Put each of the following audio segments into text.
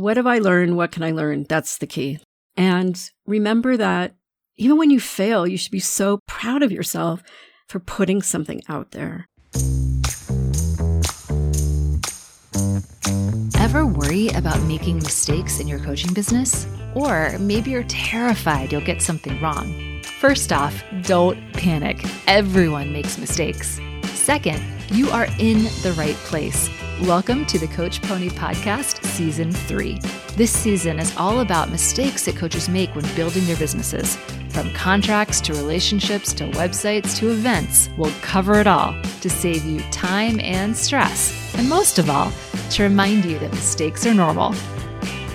what have I learned? What can I learn? That's the key. And remember that even when you fail, you should be so proud of yourself for putting something out there. Ever worry about making mistakes in your coaching business? Or maybe you're terrified you'll get something wrong. First off, don't panic. Everyone makes mistakes. Second, you are in the right place. Welcome to the Coach Pony Podcast, Season 3. This season is all about mistakes that coaches make when building their businesses. From contracts to relationships to websites to events, we'll cover it all to save you time and stress. And most of all, to remind you that mistakes are normal.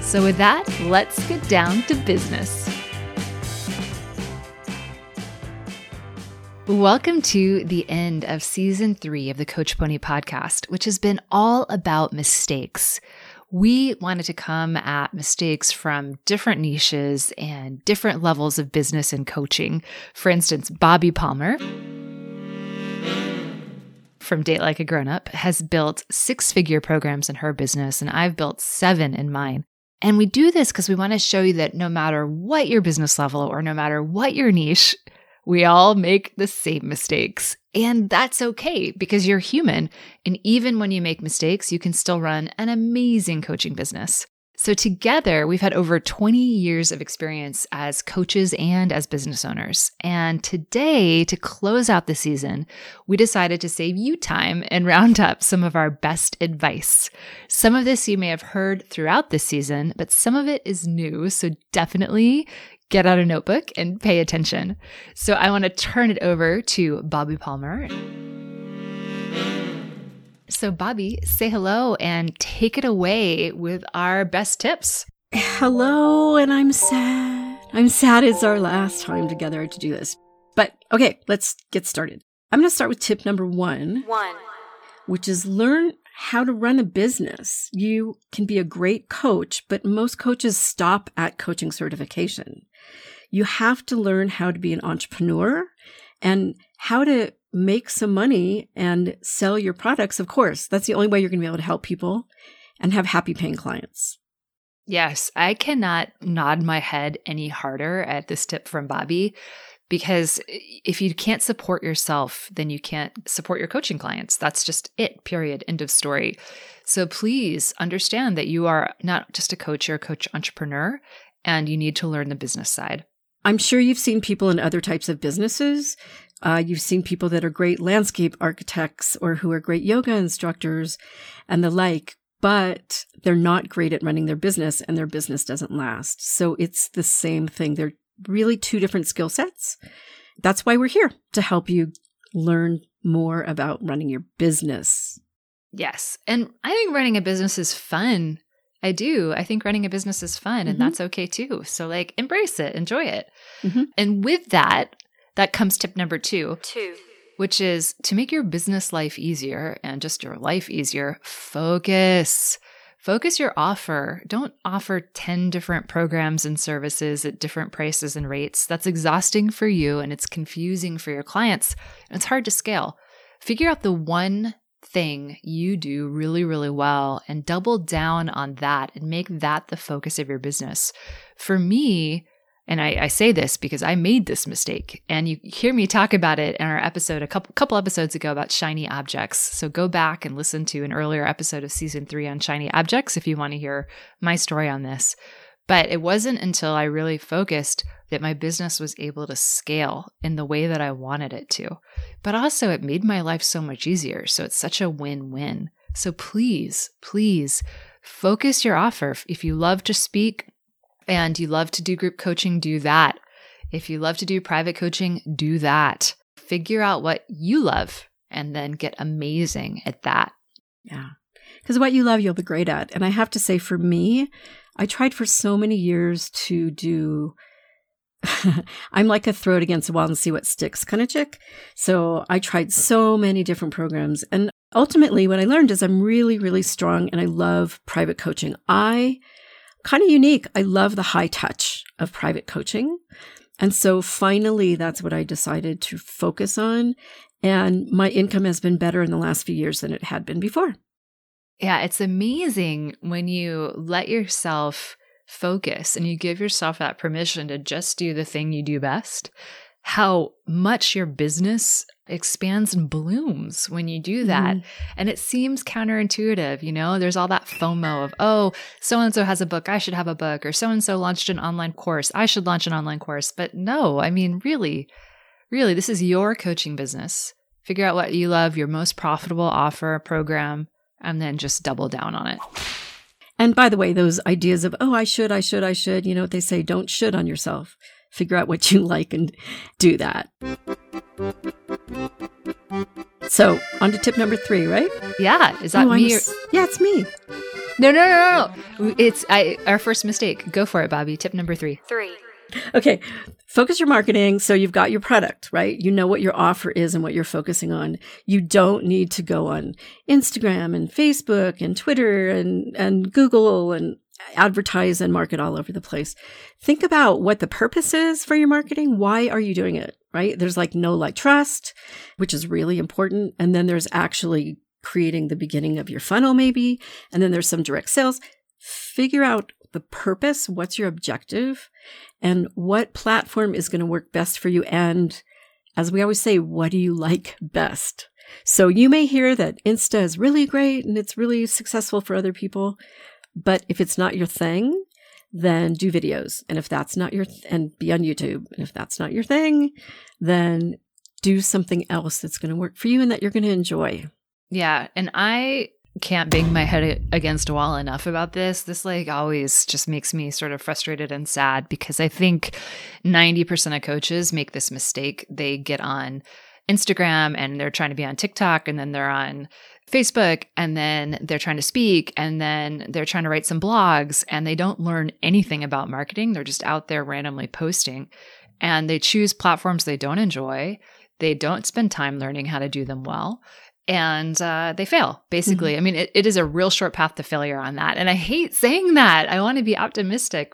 So, with that, let's get down to business. Welcome to the end of season three of the Coach Pony podcast, which has been all about mistakes. We wanted to come at mistakes from different niches and different levels of business and coaching. For instance, Bobbi Palmer from Date Like a Grown Up has built six figure programs in her business, and I've built seven in mine. And we do this because we want to show you that no matter what your business level or no matter what your niche, we all make the same mistakes. And that's okay because you're human. And even when you make mistakes, you can still run an amazing coaching business. So, together, we've had over 20 years of experience as coaches and as business owners. And today, to close out the season, we decided to save you time and round up some of our best advice. Some of this you may have heard throughout this season, but some of it is new. So, definitely get out a notebook and pay attention. So I want to turn it over to Bobbi Palmer. So, Bobbi, say hello and take it away with our best tips. Hello, and I'm sad. I'm sad it's our last time together to do this. But okay, let's get started. I'm going to start with tip number one. One. Which is learn how to run a business. You can be a great coach, but most coaches stop at coaching certification. You have to learn how to be an entrepreneur and how to make some money and sell your products. Of course, that's the only way you're going to be able to help people and have happy paying clients. Yes, I cannot nod my head any harder at this tip from Bobbi because if you can't support yourself, then you can't support your coaching clients. That's just it, period. End of story. So please understand that you are not just a coach, you're a coach entrepreneur and you need to learn the business side. I'm sure you've seen people in other types of businesses. Uh, you've seen people that are great landscape architects or who are great yoga instructors and the like, but they're not great at running their business and their business doesn't last. So it's the same thing. They're really two different skill sets. That's why we're here to help you learn more about running your business. Yes. And I think running a business is fun. I do. I think running a business is fun and mm-hmm. that's okay too. So, like, embrace it, enjoy it. Mm-hmm. And with that, that comes tip number two. Two. Which is to make your business life easier and just your life easier, focus. Focus your offer. Don't offer 10 different programs and services at different prices and rates. That's exhausting for you and it's confusing for your clients. And it's hard to scale. Figure out the one thing you do really, really well and double down on that and make that the focus of your business. For me, and I, I, say this because I made this mistake, and you hear me talk about it in our episode a couple couple episodes ago about shiny objects. So go back and listen to an earlier episode of season three on shiny objects if you want to hear my story on this. But it wasn't until I really focused that my business was able to scale in the way that I wanted it to. But also, it made my life so much easier. So it's such a win win. So please, please focus your offer. If you love to speak, and you love to do group coaching, do that. If you love to do private coaching, do that. Figure out what you love and then get amazing at that. Yeah. Because what you love, you'll be great at. And I have to say, for me, I tried for so many years to do. I'm like a throw it against the wall and see what sticks kind of chick. So I tried so many different programs. And ultimately, what I learned is I'm really, really strong and I love private coaching. I kind of unique. I love the high touch of private coaching. And so finally, that's what I decided to focus on. And my income has been better in the last few years than it had been before. Yeah, it's amazing when you let yourself focus and you give yourself that permission to just do the thing you do best, how much your business expands and blooms when you do that. Mm. And it seems counterintuitive, you know, there's all that FOMO of, oh, so and so has a book, I should have a book, or so and so launched an online course, I should launch an online course. But no, I mean, really, really, this is your coaching business. Figure out what you love, your most profitable offer, program, and then just double down on it. And by the way, those ideas of, oh, I should, I should, I should, you know what they say, don't should on yourself. Figure out what you like and do that. So, on to tip number three, right? Yeah. Is that oh, me? Or- yeah, it's me. No, no, no, no. It's I, our first mistake. Go for it, Bobbi. Tip number three. Three. Okay. Focus your marketing so you've got your product, right? You know what your offer is and what you're focusing on. You don't need to go on Instagram and Facebook and Twitter and, and Google and advertise and market all over the place. Think about what the purpose is for your marketing. Why are you doing it? Right? There's like no like, trust, which is really important. And then there's actually creating the beginning of your funnel, maybe. And then there's some direct sales. Figure out the purpose. What's your objective? And what platform is going to work best for you? And as we always say, what do you like best? So you may hear that Insta is really great and it's really successful for other people. But if it's not your thing, then do videos. And if that's not your, th- and be on YouTube. And if that's not your thing, then do something else that's going to work for you and that you're going to enjoy. Yeah. And I can't bang my head against a wall enough about this. This like always just makes me sort of frustrated and sad because I think 90% of coaches make this mistake. They get on Instagram and they're trying to be on TikTok and then they're on Facebook and then they're trying to speak and then they're trying to write some blogs and they don't learn anything about marketing. They're just out there randomly posting and they choose platforms they don't enjoy. They don't spend time learning how to do them well and uh, they fail basically. Mm-hmm. I mean, it, it is a real short path to failure on that. And I hate saying that. I want to be optimistic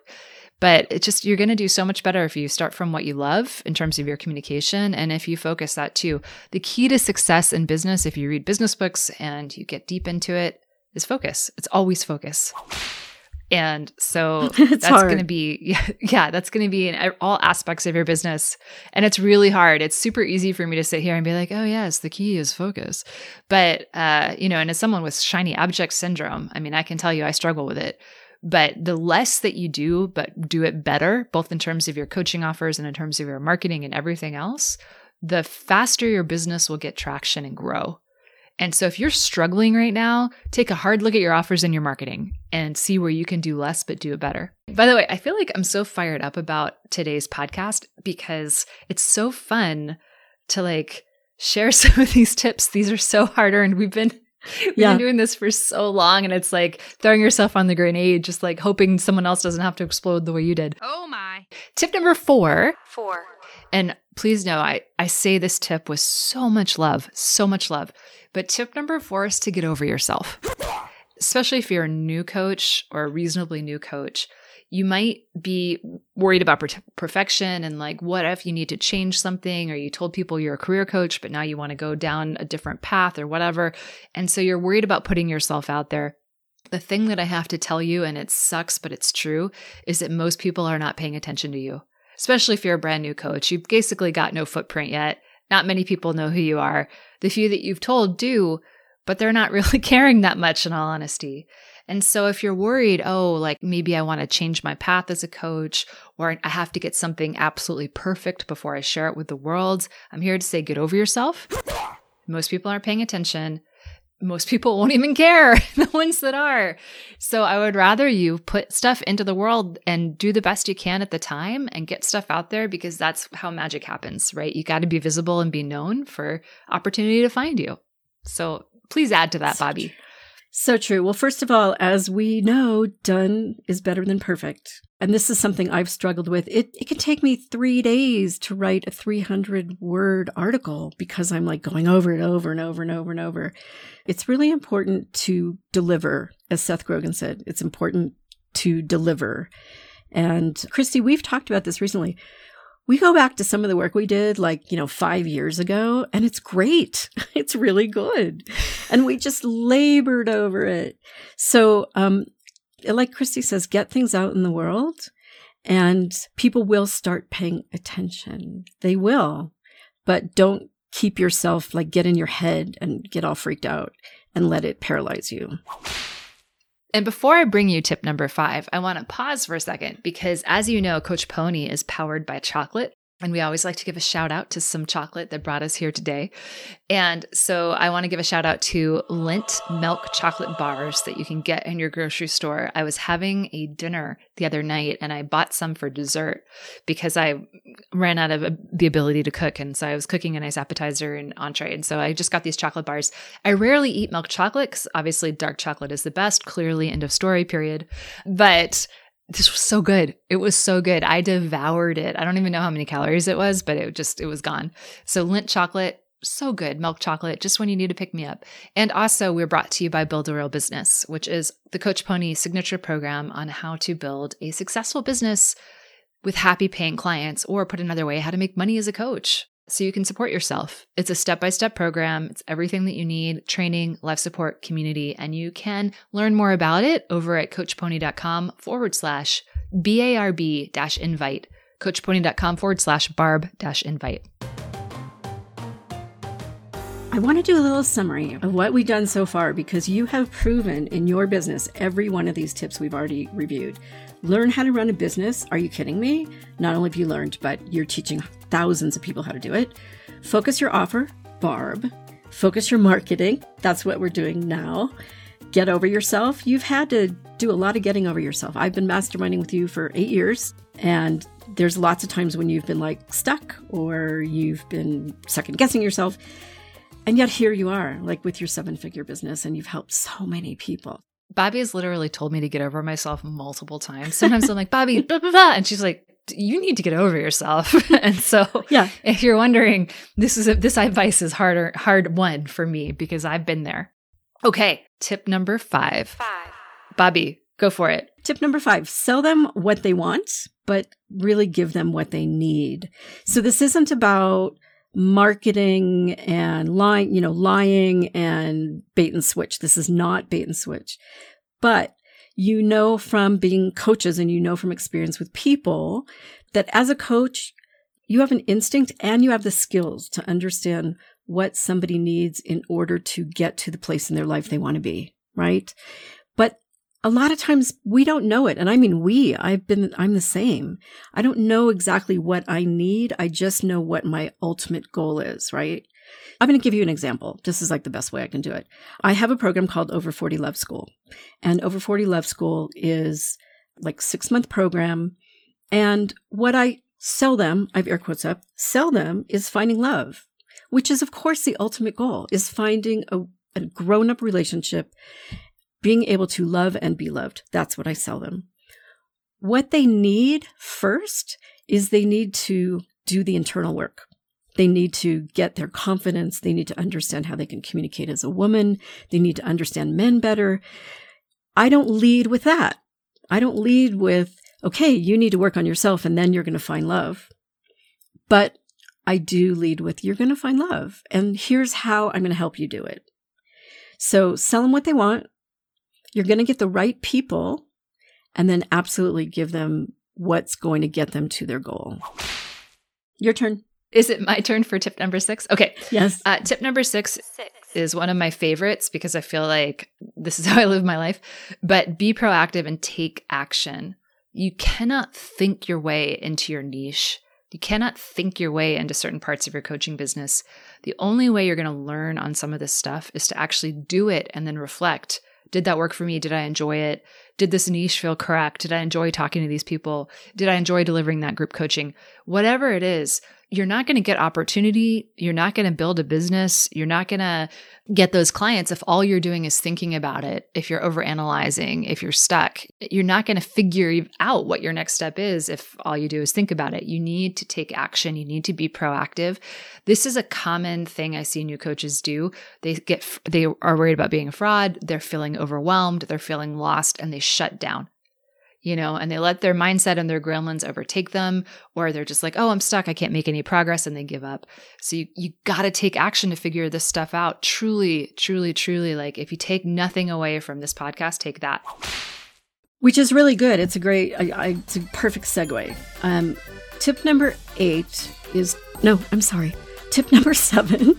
but it's just, you're going to do so much better if you start from what you love in terms of your communication. And if you focus that too. The key to success in business, if you read business books and you get deep into it, is focus. It's always focus. And so that's going to be, yeah, yeah that's going to be in all aspects of your business. And it's really hard. It's super easy for me to sit here and be like, oh, yes, the key is focus. But, uh, you know, and as someone with shiny object syndrome, I mean, I can tell you I struggle with it. But the less that you do, but do it better, both in terms of your coaching offers and in terms of your marketing and everything else, the faster your business will get traction and grow. And so if you're struggling right now, take a hard look at your offers and your marketing and see where you can do less but do it better. By the way, I feel like I'm so fired up about today's podcast because it's so fun to like share some of these tips. These are so hard earned. We've been We've yeah. been doing this for so long, and it's like throwing yourself on the grenade, just like hoping someone else doesn't have to explode the way you did. Oh my. Tip number four. Four. And please know, I, I say this tip with so much love, so much love. But tip number four is to get over yourself. Especially if you're a new coach or a reasonably new coach you might be worried about per- perfection and like what if you need to change something or you told people you're a career coach but now you want to go down a different path or whatever. And so you're worried about putting yourself out there. The thing that i have to tell you and it sucks but it's true is that most people are not paying attention to you especially if you're a brand new coach. You've basically got no footprint yet. Not many people know who you are. The few that you've told do but they're not really caring that much in all honesty and so if you're worried, oh, like maybe I want to change my path as a coach, or I have to get something absolutely perfect before I share it with the world, I'm here to say get over yourself. Most people aren't paying attention. Most people won't even care, the ones that are. So I would rather you put stuff into the world and do the best you can at the time and get stuff out there because that's how magic happens, right? You got to be visible and be known for opportunity to find you. So please add to that, Bobbi. So true. Well, first of all, as we know, done is better than perfect. And this is something I've struggled with. It, it can take me three days to write a 300 word article because I'm like going over it over and over and over and over. It's really important to deliver, as Seth Godin said. It's important to deliver. And Christy, we've talked about this recently. We go back to some of the work we did like, you know, five years ago, and it's great. It's really good. And we just labored over it. So, um, like Christy says, get things out in the world and people will start paying attention. They will, but don't keep yourself like get in your head and get all freaked out and let it paralyze you. And before I bring you tip number five, I want to pause for a second because, as you know, Coach Pony is powered by chocolate. And we always like to give a shout out to some chocolate that brought us here today. And so I want to give a shout out to Lindt milk chocolate bars that you can get in your grocery store. I was having a dinner the other night and I bought some for dessert because I ran out of the ability to cook. And so I was cooking a nice appetizer and entree. And so I just got these chocolate bars. I rarely eat milk chocolate because obviously dark chocolate is the best, clearly, end of story, period. But this was so good. It was so good. I devoured it. I don't even know how many calories it was, but it just it was gone. So Lindt chocolate, so good. Milk chocolate, just when you need to pick me up. And also, we're brought to you by Build a Real Business, which is the Coach Pony signature program on how to build a successful business with happy paying clients, or put another way, how to make money as a coach so you can support yourself. It's a step by step program. It's everything that you need training, life support, community. And you can learn more about it over at coachpony.com forward slash BARB dash invite. Coachpony.com forward slash barb dash invite. I want to do a little summary of what we've done so far because you have proven in your business every one of these tips we've already reviewed. Learn how to run a business. Are you kidding me? Not only have you learned, but you're teaching thousands of people how to do it. Focus your offer, Barb. Focus your marketing. That's what we're doing now. Get over yourself. You've had to do a lot of getting over yourself. I've been masterminding with you for eight years, and there's lots of times when you've been like stuck or you've been second guessing yourself. And yet here you are, like with your seven figure business, and you've helped so many people. Bobbi has literally told me to get over myself multiple times. Sometimes I'm like, Bobbi, blah, blah, blah. And she's like, you need to get over yourself. and so, yeah, if you're wondering, this is a, this advice is harder, hard one for me because I've been there. Okay, tip number five. Five. Bobbi, go for it. Tip number five: sell them what they want, but really give them what they need. So this isn't about marketing and lying, you know, lying and bait and switch. This is not bait and switch, but you know from being coaches and you know from experience with people that as a coach, you have an instinct and you have the skills to understand what somebody needs in order to get to the place in their life they want to be, right? But a lot of times we don't know it. And I mean, we, I've been, I'm the same. I don't know exactly what I need. I just know what my ultimate goal is, right? I'm going to give you an example. This is like the best way I can do it. I have a program called Over 40 Love School and Over 40 Love School is like six month program. And what I sell them, I've air quotes up, sell them is finding love, which is of course the ultimate goal is finding a, a grown up relationship, being able to love and be loved. That's what I sell them. What they need first is they need to do the internal work. They need to get their confidence. They need to understand how they can communicate as a woman. They need to understand men better. I don't lead with that. I don't lead with, okay, you need to work on yourself and then you're going to find love. But I do lead with, you're going to find love. And here's how I'm going to help you do it. So sell them what they want. You're going to get the right people and then absolutely give them what's going to get them to their goal. Your turn. Is it my turn for tip number six? Okay. Yes. Uh, tip number six, six is one of my favorites because I feel like this is how I live my life. But be proactive and take action. You cannot think your way into your niche. You cannot think your way into certain parts of your coaching business. The only way you're going to learn on some of this stuff is to actually do it and then reflect. Did that work for me? Did I enjoy it? Did this niche feel correct? Did I enjoy talking to these people? Did I enjoy delivering that group coaching? Whatever it is, you're not going to get opportunity. You're not going to build a business. You're not going to get those clients if all you're doing is thinking about it. If you're overanalyzing, if you're stuck, you're not going to figure out what your next step is if all you do is think about it. You need to take action. You need to be proactive. This is a common thing I see new coaches do. They get, they are worried about being a fraud. They're feeling overwhelmed. They're feeling lost and they shut down you know, and they let their mindset and their gremlins overtake them, or they're just like, oh, I'm stuck. I can't make any progress and they give up. So you, you got to take action to figure this stuff out. Truly, truly, truly. Like if you take nothing away from this podcast, take that. Which is really good. It's a great, I, I, it's a perfect segue. Um, tip number eight is no, I'm sorry. Tip number seven.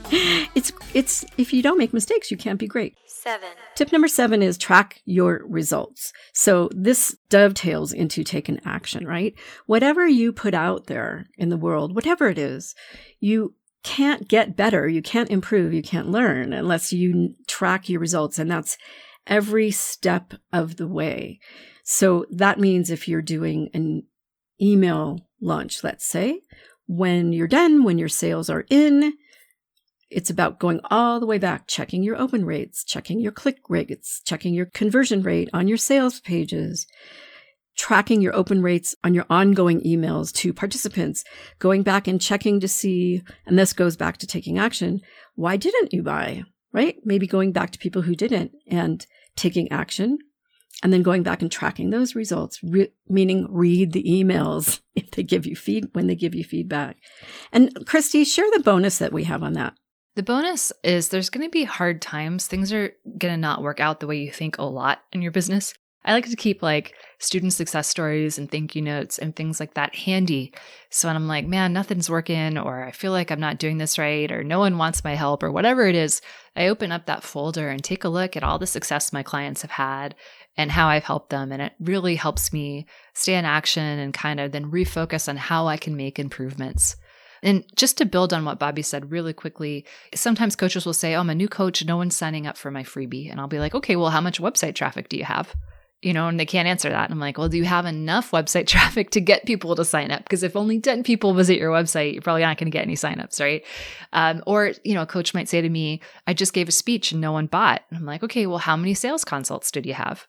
It's it's if you don't make mistakes, you can't be great. Seven. Tip number seven is track your results. So this dovetails into taking action, right? Whatever you put out there in the world, whatever it is, you can't get better, you can't improve, you can't learn unless you track your results. And that's every step of the way. So that means if you're doing an email launch, let's say, when you're done, when your sales are in, it's about going all the way back, checking your open rates, checking your click rates, checking your conversion rate on your sales pages, tracking your open rates on your ongoing emails to participants, going back and checking to see, and this goes back to taking action. Why didn't you buy? Right? Maybe going back to people who didn't and taking action and then going back and tracking those results, re- meaning read the emails if they give you feed when they give you feedback. And Christy, share the bonus that we have on that. The bonus is there's going to be hard times. Things are going to not work out the way you think a lot in your business. I like to keep like student success stories and thank you notes and things like that handy. So when I'm like, man, nothing's working, or I feel like I'm not doing this right, or no one wants my help, or whatever it is, I open up that folder and take a look at all the success my clients have had and how I've helped them. And it really helps me stay in action and kind of then refocus on how I can make improvements. And just to build on what Bobby said really quickly, sometimes coaches will say, Oh, I'm a new coach. No one's signing up for my freebie. And I'll be like, Okay, well, how much website traffic do you have? You know, and they can't answer that. And I'm like, Well, do you have enough website traffic to get people to sign up? Because if only 10 people visit your website, you're probably not going to get any signups, right? Um, or, you know, a coach might say to me, I just gave a speech and no one bought. And I'm like, Okay, well, how many sales consults did you have?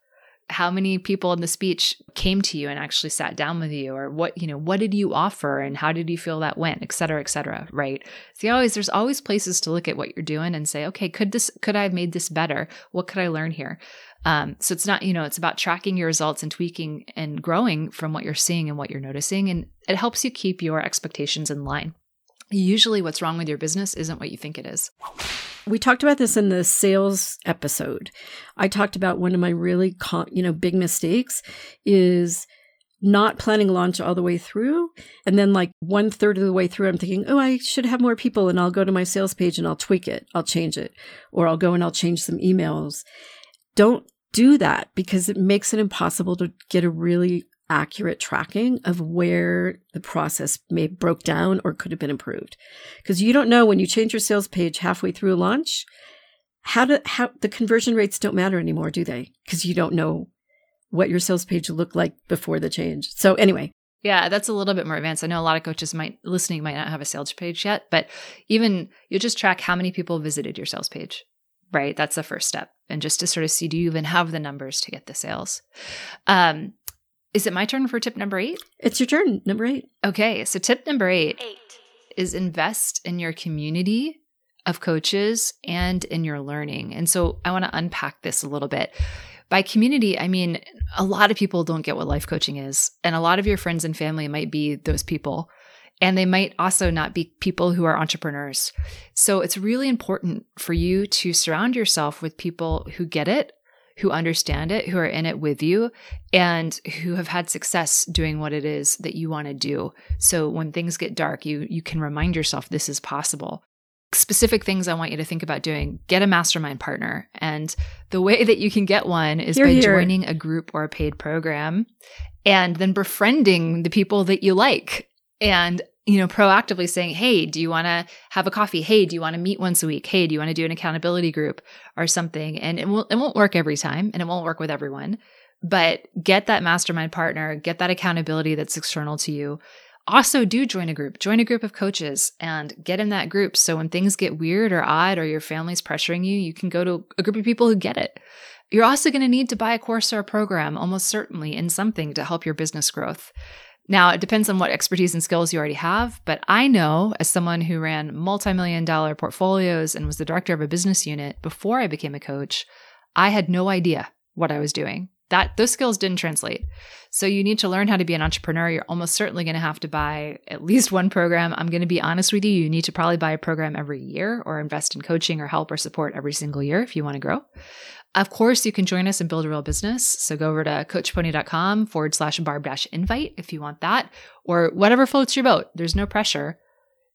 How many people in the speech came to you and actually sat down with you or what you know what did you offer and how did you feel that went et cetera et cetera right? See always there's always places to look at what you're doing and say okay could this could i have made this better? What could i learn here? Um, so it's not you know it's about tracking your results and tweaking and growing from what you're seeing and what you're noticing and it helps you keep your expectations in line usually what's wrong with your business isn't what you think it is we talked about this in the sales episode. I talked about one of my really, con- you know, big mistakes is not planning launch all the way through. And then, like one third of the way through, I'm thinking, oh, I should have more people. And I'll go to my sales page and I'll tweak it, I'll change it, or I'll go and I'll change some emails. Don't do that because it makes it impossible to get a really accurate tracking of where the process may broke down or could have been improved. Because you don't know when you change your sales page halfway through a launch, how to how the conversion rates don't matter anymore, do they? Because you don't know what your sales page looked like before the change. So anyway. Yeah, that's a little bit more advanced. I know a lot of coaches might listening might not have a sales page yet, but even you just track how many people visited your sales page right? That's the first step. And just to sort of see, do you even have the numbers to get the sales? Um, is it my turn for tip number eight? It's your turn, number eight. Okay, so tip number eight, eight. is invest in your community of coaches and in your learning. And so I want to unpack this a little bit. By community, I mean a lot of people don't get what life coaching is, and a lot of your friends and family might be those people. And they might also not be people who are entrepreneurs. So it's really important for you to surround yourself with people who get it, who understand it, who are in it with you, and who have had success doing what it is that you want to do. So when things get dark, you you can remind yourself this is possible. Specific things I want you to think about doing. Get a mastermind partner. And the way that you can get one is by joining a group or a paid program and then befriending the people that you like. And you know, proactively saying, Hey, do you want to have a coffee? Hey, do you want to meet once a week? Hey, do you want to do an accountability group or something? And it won't, it won't work every time and it won't work with everyone, but get that mastermind partner, get that accountability that's external to you. Also do join a group, join a group of coaches and get in that group. So when things get weird or odd or your family's pressuring you, you can go to a group of people who get it. You're also going to need to buy a course or a program, almost certainly in something to help your business growth. Now, it depends on what expertise and skills you already have, but I know as someone who ran multi million dollar portfolios and was the director of a business unit before I became a coach, I had no idea what I was doing. that those skills didn't translate. So you need to learn how to be an entrepreneur. You're almost certainly going to have to buy at least one program. I'm going to be honest with you. You need to probably buy a program every year or invest in coaching or help or support every single year if you want to grow. Of course, you can join us and build a real business. So go over to coachpony.com forward slash barb dash invite if you want that or whatever floats your boat. There's no pressure,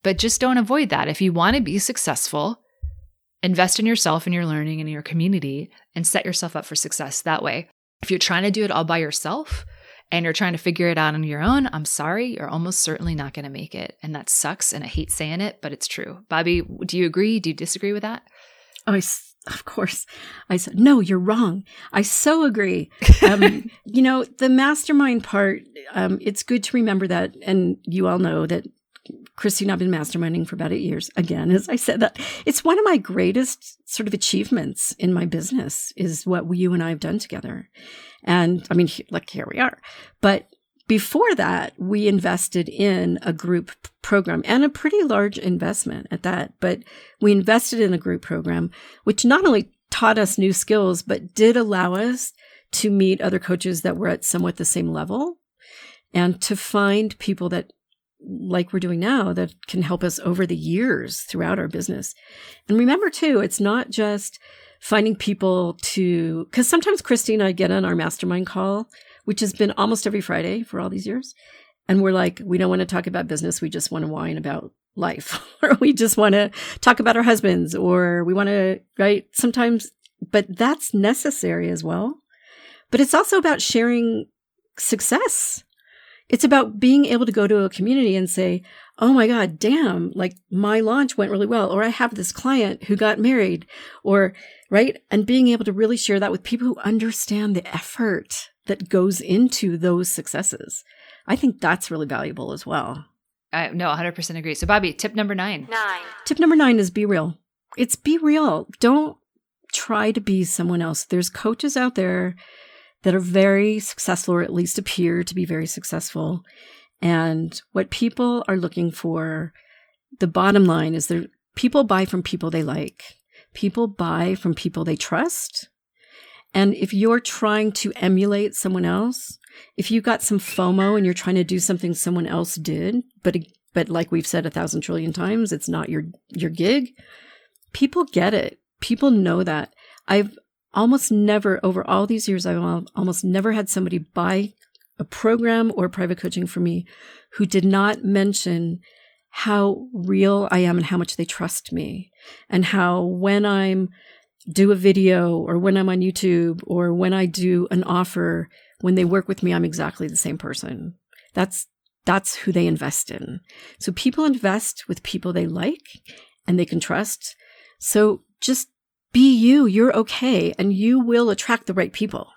but just don't avoid that. If you want to be successful, invest in yourself and your learning and your community and set yourself up for success that way. If you're trying to do it all by yourself, and you're trying to figure it out on your own, I'm sorry, you're almost certainly not going to make it. And that sucks. And I hate saying it, but it's true. Bobbi, do you agree? Do you disagree with that? Oh, I, of course. I said, no, you're wrong. I so agree. Um, you know, the mastermind part, um, it's good to remember that. And you all know that Christine, I've been masterminding for about eight years. Again, as I said that, it's one of my greatest sort of achievements in my business is what you and I have done together. And I mean, like here we are. But before that, we invested in a group program and a pretty large investment at that. But we invested in a group program, which not only taught us new skills, but did allow us to meet other coaches that were at somewhat the same level and to find people that like we're doing now that can help us over the years throughout our business. And remember too, it's not just finding people to, because sometimes Christine and I get on our mastermind call, which has been almost every Friday for all these years. And we're like, we don't want to talk about business. We just want to whine about life, or we just want to talk about our husbands, or we want to, right? Sometimes, but that's necessary as well. But it's also about sharing success. It's about being able to go to a community and say, oh my God, damn, like my launch went really well. Or I have this client who got married or, right? And being able to really share that with people who understand the effort that goes into those successes. I think that's really valuable as well. I no, 100% agree. So, Bobbi, tip number nine. Nine. Tip number nine is be real. It's be real. Don't try to be someone else. There's coaches out there that are very successful or at least appear to be very successful. And what people are looking for, the bottom line is that people buy from people they like. People buy from people they trust. And if you're trying to emulate someone else, if you got some FOMO and you're trying to do something someone else did, but but like we've said a thousand trillion times, it's not your your gig. People get it. People know that. I've almost never over all these years I've almost never had somebody buy a program or private coaching for me who did not mention how real I am and how much they trust me and how when I'm do a video or when I'm on YouTube or when I do an offer, when they work with me, I'm exactly the same person. That's, that's who they invest in. So people invest with people they like and they can trust. So just be you. You're okay and you will attract the right people.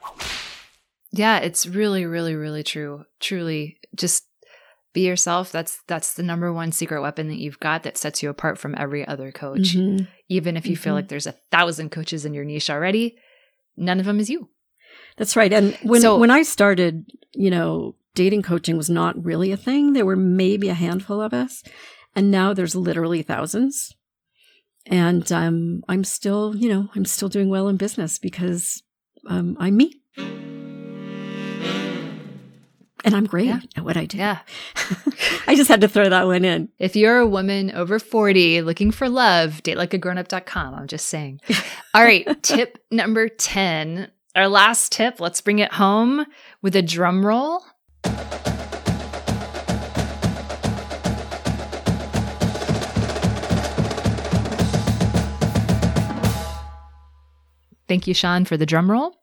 Yeah, it's really, really, really true. Truly, just be yourself. That's that's the number one secret weapon that you've got that sets you apart from every other coach. Mm-hmm. Even if you mm-hmm. feel like there's a thousand coaches in your niche already, none of them is you. That's right. And when so, when I started, you know, dating coaching was not really a thing. There were maybe a handful of us, and now there's literally thousands. And um, I'm still, you know, I'm still doing well in business because um, I'm me and I'm great yeah. at what I do. Yeah. I just had to throw that one in. If you're a woman over 40 looking for love, date like a datelikeagrownup.com. I'm just saying. All right. tip number 10. Our last tip. Let's bring it home with a drum roll. Thank you, Sean, for the drum roll.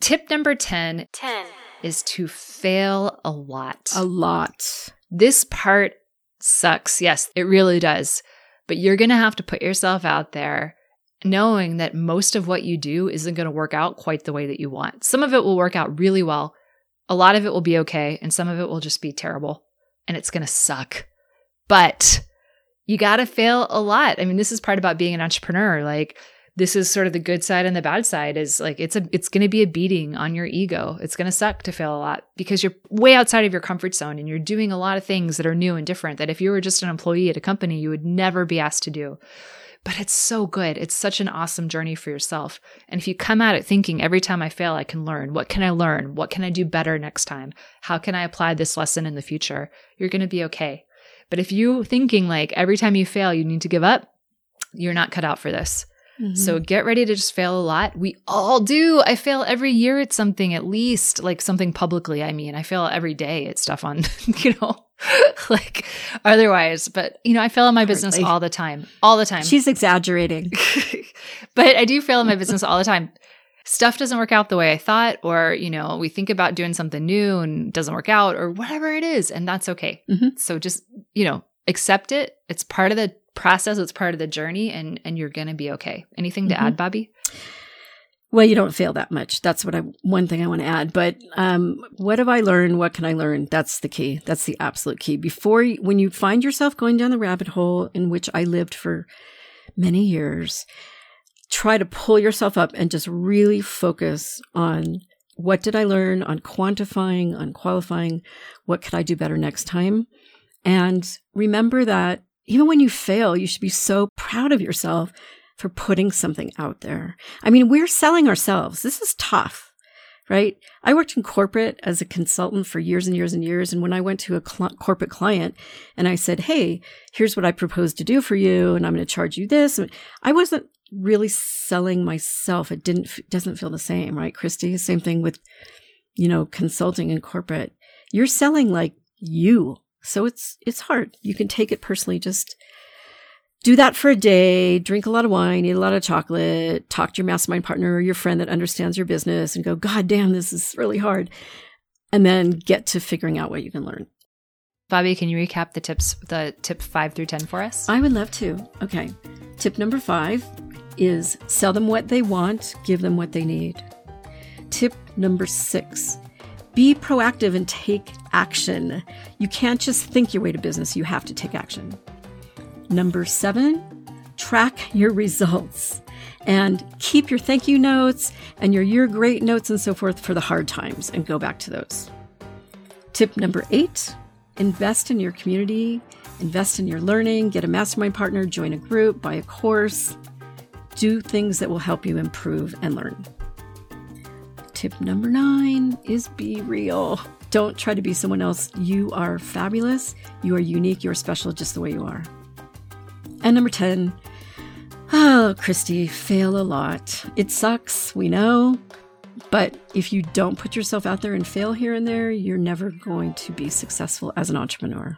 Tip number 10. 10 is to fail a lot. A lot. This part sucks. Yes, it really does. But you're going to have to put yourself out there knowing that most of what you do isn't going to work out quite the way that you want. Some of it will work out really well. A lot of it will be okay. And some of it will just be terrible and it's going to suck. But you got to fail a lot. I mean, this is part about being an entrepreneur. Like, this is sort of the good side and the bad side is like it's a it's going to be a beating on your ego. It's going to suck to fail a lot because you're way outside of your comfort zone and you're doing a lot of things that are new and different that if you were just an employee at a company you would never be asked to do. but it's so good. It's such an awesome journey for yourself. And if you come at it thinking every time I fail, I can learn. What can I learn? What can I do better next time? How can I apply this lesson in the future? You're going to be okay. But if you thinking like every time you fail, you need to give up, you're not cut out for this. Mm-hmm. So get ready to just fail a lot. We all do. I fail every year at something, at least like something publicly. I mean, I fail every day at stuff on, you know, like otherwise. But, you know, I fail in my business all the time, all the time. She's exaggerating. but I do fail in my business all the time. Stuff doesn't work out the way I thought, or, you know, we think about doing something new and doesn't work out, or whatever it is. And that's okay. Mm-hmm. So just, you know, accept it. It's part of the process it's part of the journey and and you're going to be okay. Anything to mm-hmm. add bobbi? Well you don't fail that much. That's what i one thing i want to add. But um, what have i learned what can i learn? That's the key. That's the absolute key. Before when you find yourself going down the rabbit hole in which i lived for many years try to pull yourself up and just really focus on what did i learn on quantifying on qualifying what could i do better next time? And remember that even when you fail, you should be so proud of yourself for putting something out there. I mean, we're selling ourselves. This is tough, right? I worked in corporate as a consultant for years and years and years. And when I went to a cl- corporate client and I said, Hey, here's what I propose to do for you. And I'm going to charge you this. I wasn't really selling myself. It didn't, doesn't feel the same, right? Christy, same thing with, you know, consulting in corporate. You're selling like you so it's it's hard. You can take it personally. Just do that for a day, drink a lot of wine, eat a lot of chocolate, talk to your mastermind partner or your friend that understands your business and go, God damn, this is really hard. And then get to figuring out what you can learn. Bobbi, can you recap the tips, the tip five through 10 for us? I would love to. Okay. Tip number five is sell them what they want, give them what they need. Tip number six be proactive and take action. You can't just think your way to business, you have to take action. Number seven, track your results and keep your thank you notes and your year great notes and so forth for the hard times and go back to those. Tip number eight, invest in your community, invest in your learning, get a mastermind partner, join a group, buy a course, do things that will help you improve and learn. Tip number nine is be real. Don't try to be someone else. You are fabulous. You are unique. You're special just the way you are. And number 10, oh, Christy, fail a lot. It sucks, we know. But if you don't put yourself out there and fail here and there, you're never going to be successful as an entrepreneur.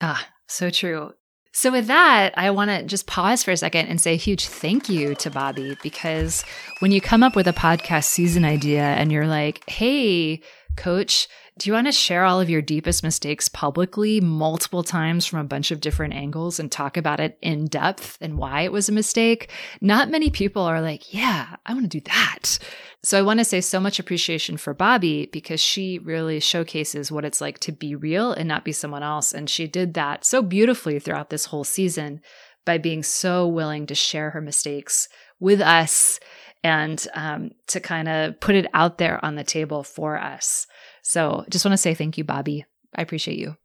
Ah, so true. So, with that, I want to just pause for a second and say a huge thank you to Bobbi because when you come up with a podcast season idea and you're like, hey, coach, do you want to share all of your deepest mistakes publicly multiple times from a bunch of different angles and talk about it in depth and why it was a mistake? Not many people are like, yeah, I want to do that. So I want to say so much appreciation for Bobbi because she really showcases what it's like to be real and not be someone else. And she did that so beautifully throughout this whole season by being so willing to share her mistakes with us and um, to kind of put it out there on the table for us. So just want to say thank you, Bobbi. I appreciate you.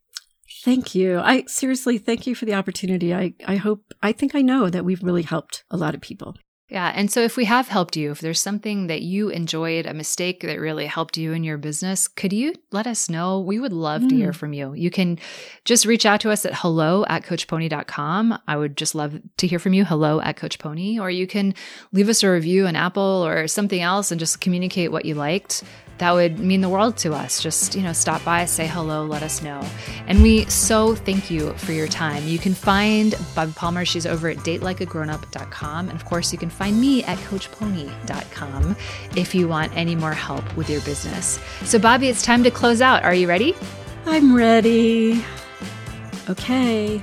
Thank you. I seriously thank you for the opportunity. I, I hope, I think I know that we've really helped a lot of people. Yeah. And so if we have helped you, if there's something that you enjoyed, a mistake that really helped you in your business, could you let us know? We would love mm. to hear mm. from you. You can just reach out to us at hello at coachpony.com. I would just love to hear from you. Hello at coachpony. Or you can leave us a review on Apple or something else and just communicate what you liked that would mean the world to us. Just, you know, stop by, say hello, let us know. And we so thank you for your time. You can find Bobbi Palmer. She's over at datelikeagrownup.com. And of course, you can find me at coachpony.com if you want any more help with your business. So, Bobbi, it's time to close out. Are you ready? I'm ready. Okay.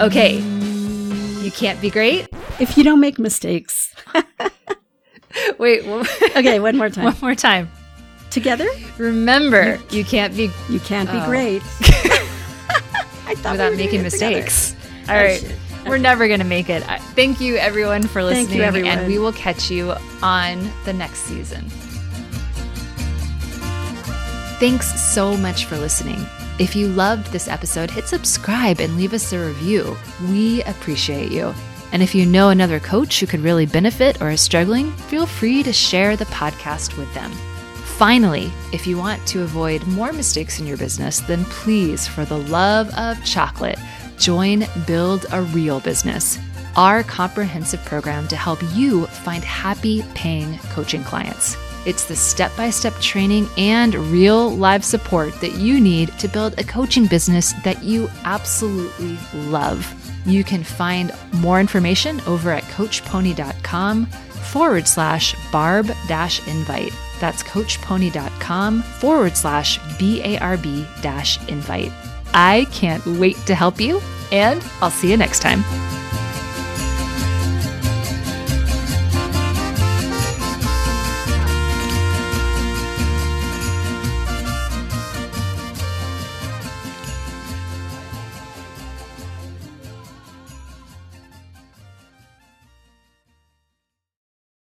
Okay. You can't be great if you don't make mistakes. Wait. okay, one more time. One more time together. Remember, you, you can't be you can't be oh. great without we making mistakes. Oh, All right. We're never going to make it. Thank you, everyone, for listening. You, everyone. And we will catch you on the next season. Thanks so much for listening. If you loved this episode, hit subscribe and leave us a review. We appreciate you. And if you know another coach who could really benefit or is struggling, feel free to share the podcast with them. Finally, if you want to avoid more mistakes in your business, then please, for the love of chocolate, join Build a Real Business, our comprehensive program to help you find happy paying coaching clients. It's the step by step training and real live support that you need to build a coaching business that you absolutely love. You can find more information over at coachpony.com forward slash barb dash invite. That's coachpony.com forward slash BARB dash invite. I can't wait to help you, and I'll see you next time.